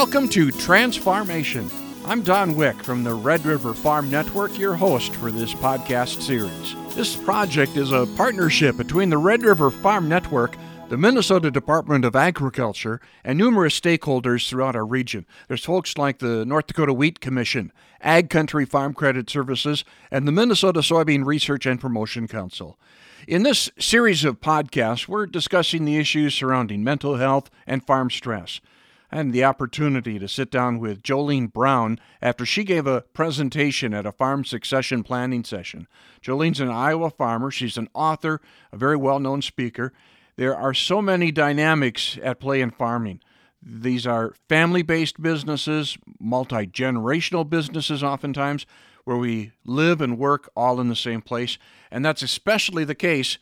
Welcome to Transformation. I'm Don Wick from the Red River Farm Network, your host for this podcast series. This project is a partnership between the Red River Farm Network, the Minnesota Department of Agriculture, and numerous stakeholders throughout our region. There's folks like the North Dakota Wheat Commission, Ag Country Farm Credit Services, and the Minnesota Soybean Research and Promotion Council. In this series of podcasts, we're discussing the issues surrounding mental health and farm stress. Had the opportunity to sit down with Jolene Brown after she gave a presentation at a farm succession planning session. Jolene's an Iowa farmer. She's an author, a very well known speaker. There are so many dynamics at play in farming. These are family based businesses, multi generational businesses, oftentimes, where we live and work all in the same place. And that's especially the case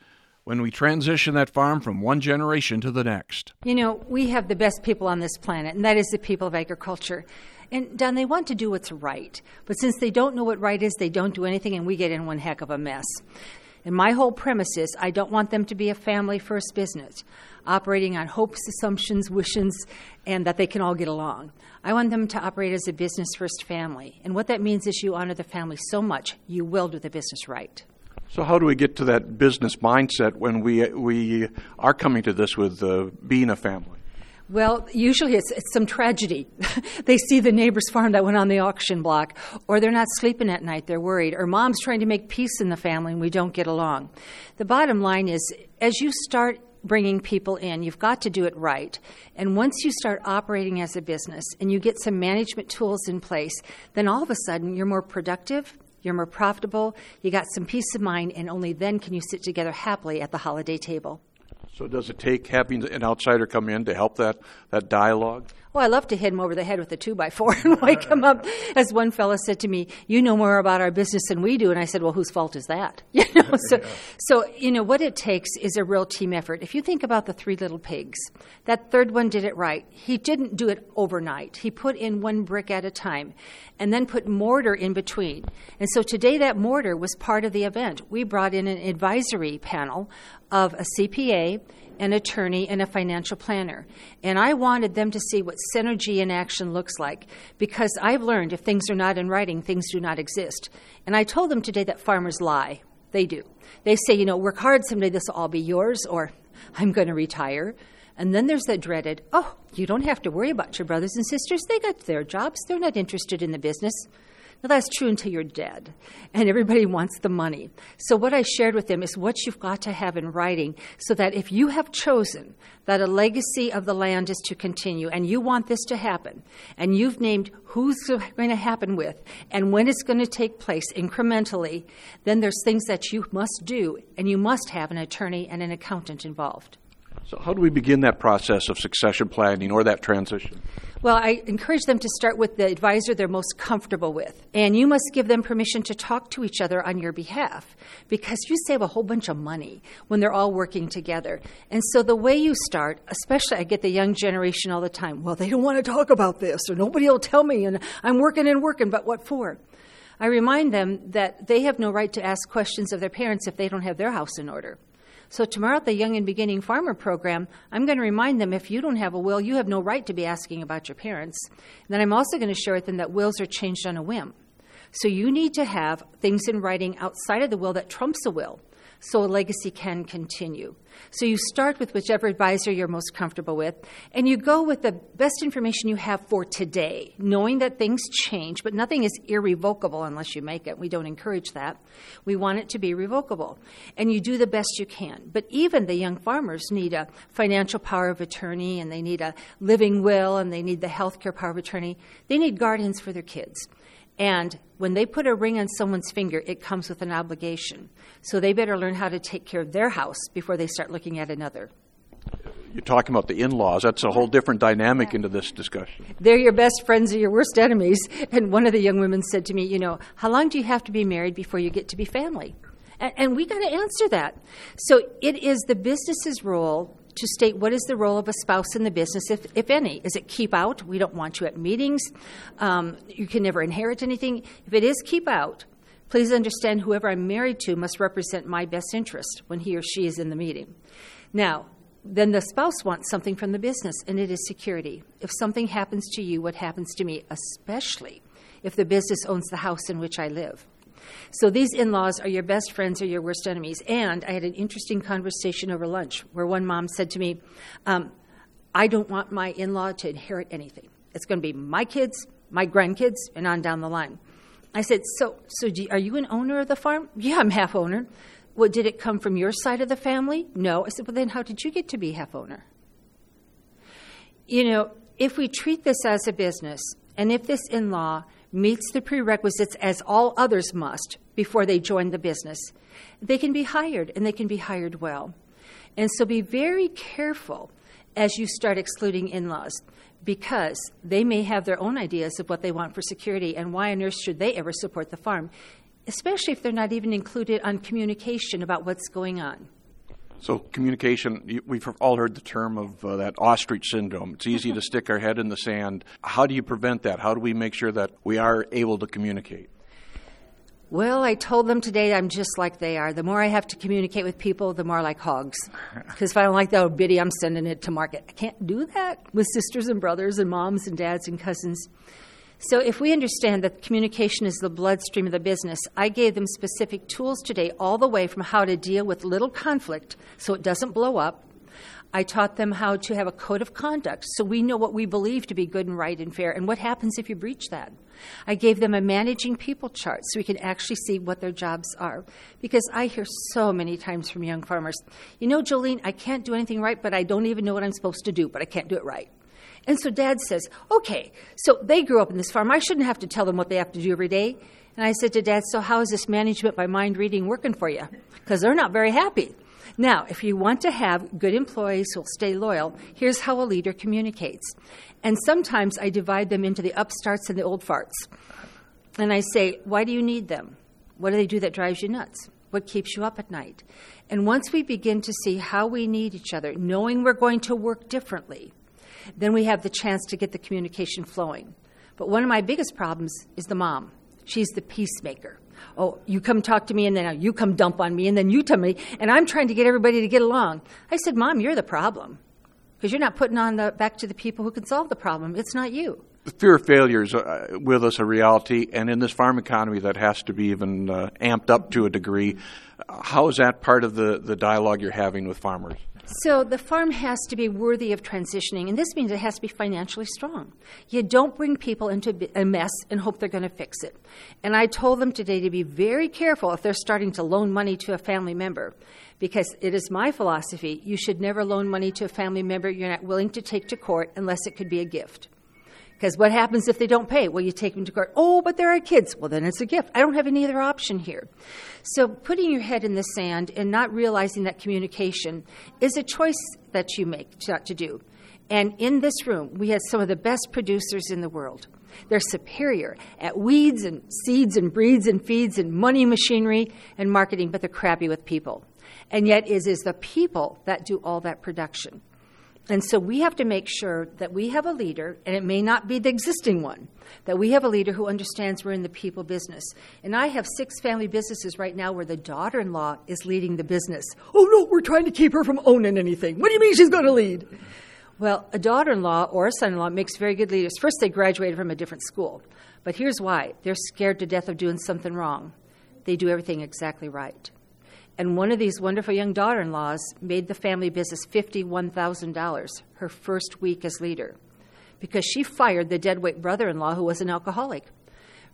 when we transition that farm from one generation to the next. You know, we have the best people on this planet, and that is the people of agriculture. And Don, they want to do what's right. But since they don't know what right is, they don't do anything, and we get in one heck of a mess. And my whole premise is I don't want them to be a family first business, operating on hopes, assumptions, wishes, and that they can all get along. I want them to operate as a business first family. And what that means is you honor the family so much, you will do the business right. So, how do we get to that business mindset when we, we are coming to this with uh, being a family? Well, usually it's, it's some tragedy. they see the neighbor's farm that went on the auction block, or they're not sleeping at night, they're worried, or mom's trying to make peace in the family and we don't get along. The bottom line is as you start bringing people in, you've got to do it right. And once you start operating as a business and you get some management tools in place, then all of a sudden you're more productive, you're more profitable, you got some peace of mind, and only then can you sit together happily at the holiday table. So does it take having an outsider come in to help that, that dialogue? Well, I love to hit him over the head with a two by four and wake him up. As one fellow said to me, "You know more about our business than we do," and I said, "Well, whose fault is that?" You know, so, yeah. so you know what it takes is a real team effort. If you think about the three little pigs, that third one did it right. He didn't do it overnight. He put in one brick at a time, and then put mortar in between. And so today, that mortar was part of the event. We brought in an advisory panel of a CPA an attorney, and a financial planner. And I wanted them to see what synergy in action looks like because I've learned if things are not in writing, things do not exist. And I told them today that farmers lie. They do. They say, you know, work hard, someday this will all be yours, or I'm going to retire. And then there's that dreaded, oh, you don't have to worry about your brothers and sisters. They got their jobs. They're not interested in the business. Now, that's true until you're dead, and everybody wants the money. So, what I shared with them is what you've got to have in writing so that if you have chosen that a legacy of the land is to continue and you want this to happen, and you've named who's going to happen with and when it's going to take place incrementally, then there's things that you must do, and you must have an attorney and an accountant involved. So, how do we begin that process of succession planning or that transition? Well, I encourage them to start with the advisor they're most comfortable with. And you must give them permission to talk to each other on your behalf because you save a whole bunch of money when they're all working together. And so the way you start, especially I get the young generation all the time, well, they don't want to talk about this or nobody will tell me and I'm working and working, but what for? I remind them that they have no right to ask questions of their parents if they don't have their house in order. So tomorrow at the Young and Beginning Farmer program, I'm going to remind them if you don't have a will, you have no right to be asking about your parents. And then I'm also going to share with them that wills are changed on a whim. So you need to have things in writing outside of the will that trumps a will so a legacy can continue. So you start with whichever advisor you're most comfortable with, and you go with the best information you have for today, knowing that things change, but nothing is irrevocable unless you make it. We don't encourage that. We want it to be revocable. And you do the best you can. But even the young farmers need a financial power of attorney, and they need a living will, and they need the health care power of attorney. They need guardians for their kids. And when they put a ring on someone's finger, it comes with an obligation. So they better learn how to take care of their house before they start looking at another. You're talking about the in laws. That's a whole different dynamic into this discussion. They're your best friends or your worst enemies. And one of the young women said to me, You know, how long do you have to be married before you get to be family? And, and we got to answer that. So it is the business's role to state what is the role of a spouse in the business, if, if any. Is it keep out? We don't want you at meetings. Um, you can never inherit anything. If it is keep out, please understand whoever I'm married to must represent my best interest when he or she is in the meeting. Now, then the spouse wants something from the business, and it is security. If something happens to you, what happens to me, especially if the business owns the house in which I live. So these in laws are your best friends or your worst enemies. And I had an interesting conversation over lunch where one mom said to me, um, I don't want my in law to inherit anything. It's going to be my kids, my grandkids, and on down the line. I said, So, so you, are you an owner of the farm? Yeah, I'm half owner. Well, did it come from your side of the family? No. I said, Well, then how did you get to be half owner? You know, if we treat this as a business, and if this in law meets the prerequisites as all others must before they join the business, they can be hired and they can be hired well. And so be very careful as you start excluding in laws because they may have their own ideas of what they want for security and why on earth should they ever support the farm, especially if they're not even included on communication about what's going on. So, communication, we've all heard the term of uh, that ostrich syndrome. It's easy to stick our head in the sand. How do you prevent that? How do we make sure that we are able to communicate? Well, I told them today I'm just like they are. The more I have to communicate with people, the more like hogs. Because if I don't like that biddy, I'm sending it to market. I can't do that with sisters and brothers and moms and dads and cousins. So, if we understand that communication is the bloodstream of the business, I gave them specific tools today, all the way from how to deal with little conflict so it doesn't blow up. I taught them how to have a code of conduct so we know what we believe to be good and right and fair and what happens if you breach that. I gave them a managing people chart so we can actually see what their jobs are. Because I hear so many times from young farmers, you know, Jolene, I can't do anything right, but I don't even know what I'm supposed to do, but I can't do it right. And so dad says, okay, so they grew up in this farm. I shouldn't have to tell them what they have to do every day. And I said to dad, so how is this management by mind reading working for you? Because they're not very happy. Now, if you want to have good employees who'll stay loyal, here's how a leader communicates. And sometimes I divide them into the upstarts and the old farts. And I say, why do you need them? What do they do that drives you nuts? What keeps you up at night? And once we begin to see how we need each other, knowing we're going to work differently, then we have the chance to get the communication flowing. But one of my biggest problems is the mom. She's the peacemaker. Oh, you come talk to me, and then you come dump on me, and then you tell me, and I'm trying to get everybody to get along. I said, Mom, you're the problem because you're not putting on the back to the people who can solve the problem. It's not you. The fear of failure is uh, with us a reality, and in this farm economy, that has to be even uh, amped up to a degree. How is that part of the, the dialogue you're having with farmers? So the farm has to be worthy of transitioning, and this means it has to be financially strong. You don't bring people into a mess and hope they're going to fix it. And I told them today to be very careful if they're starting to loan money to a family member, because it is my philosophy you should never loan money to a family member you're not willing to take to court unless it could be a gift. Because what happens if they don't pay? Well, you take them to court. Oh, but there are kids. Well, then it's a gift. I don't have any other option here. So putting your head in the sand and not realizing that communication is a choice that you make to, to do. And in this room, we have some of the best producers in the world. They're superior at weeds and seeds and breeds and feeds and money machinery and marketing, but they're crappy with people. And yet, it is the people that do all that production. And so we have to make sure that we have a leader, and it may not be the existing one, that we have a leader who understands we're in the people business. And I have six family businesses right now where the daughter in law is leading the business. Oh, no, we're trying to keep her from owning anything. What do you mean she's going to lead? Well, a daughter in law or a son in law makes very good leaders. First, they graduated from a different school. But here's why they're scared to death of doing something wrong, they do everything exactly right. And one of these wonderful young daughter in laws made the family business $51,000 her first week as leader because she fired the deadweight brother in law who was an alcoholic.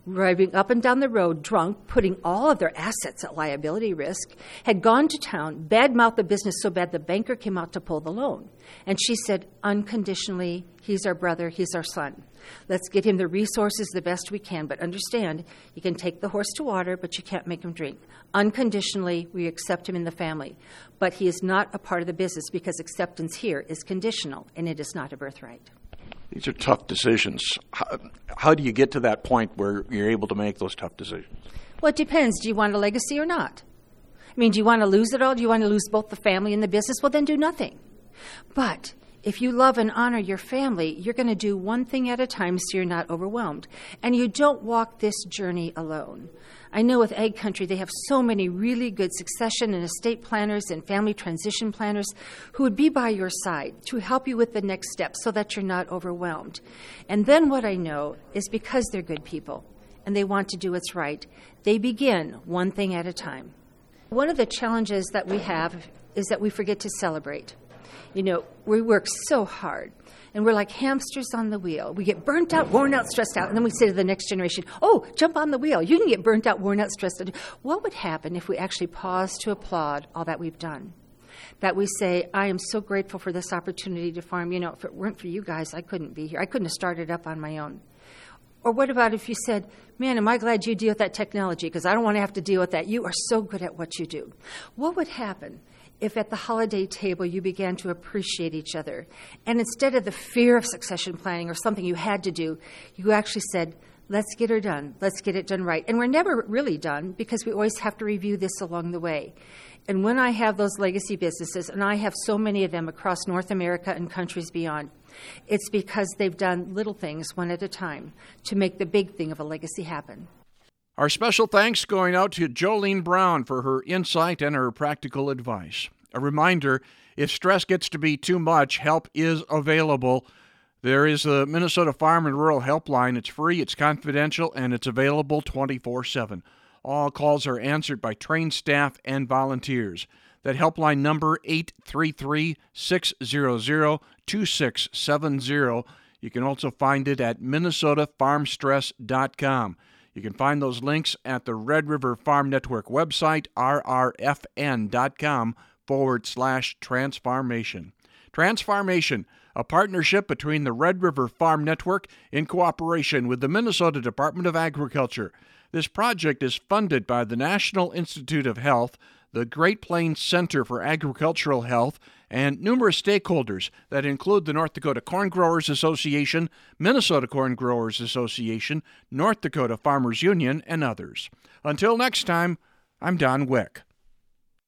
Driving up and down the road drunk, putting all of their assets at liability risk, had gone to town, badmouthed the business so bad the banker came out to pull the loan. And she said, unconditionally, he's our brother, he's our son. Let's get him the resources the best we can, but understand you can take the horse to water, but you can't make him drink. Unconditionally, we accept him in the family, but he is not a part of the business because acceptance here is conditional and it is not a birthright. These are tough decisions. How, how do you get to that point where you're able to make those tough decisions? Well, it depends. Do you want a legacy or not? I mean, do you want to lose it all? Do you want to lose both the family and the business? Well, then do nothing. But If you love and honor your family, you're going to do one thing at a time so you're not overwhelmed. And you don't walk this journey alone. I know with Ag Country, they have so many really good succession and estate planners and family transition planners who would be by your side to help you with the next step so that you're not overwhelmed. And then what I know is because they're good people and they want to do what's right, they begin one thing at a time. One of the challenges that we have is that we forget to celebrate. You know, we work so hard and we're like hamsters on the wheel. We get burnt out, worn out, stressed out, and then we say to the next generation, Oh, jump on the wheel. You can get burnt out, worn out, stressed out. What would happen if we actually pause to applaud all that we've done? That we say, I am so grateful for this opportunity to farm. You know, if it weren't for you guys, I couldn't be here. I couldn't have started up on my own. Or what about if you said, Man, am I glad you deal with that technology because I don't want to have to deal with that. You are so good at what you do. What would happen if at the holiday table you began to appreciate each other. And instead of the fear of succession planning or something you had to do, you actually said, let's get her done. Let's get it done right. And we're never really done because we always have to review this along the way. And when I have those legacy businesses, and I have so many of them across North America and countries beyond, it's because they've done little things one at a time to make the big thing of a legacy happen. Our special thanks going out to Jolene Brown for her insight and her practical advice. A reminder if stress gets to be too much, help is available. There is the Minnesota Farm and Rural Helpline. It's free, it's confidential, and it's available 24 7. All calls are answered by trained staff and volunteers. That helpline number 833 600 2670. You can also find it at minnesotafarmstress.com. You can find those links at the Red River Farm Network website, rrfn.com forward slash transformation. Transformation, a partnership between the Red River Farm Network in cooperation with the Minnesota Department of Agriculture. This project is funded by the National Institute of Health, the Great Plains Center for Agricultural Health, and numerous stakeholders that include the North Dakota Corn Growers Association, Minnesota Corn Growers Association, North Dakota Farmers Union, and others. Until next time, I'm Don Wick.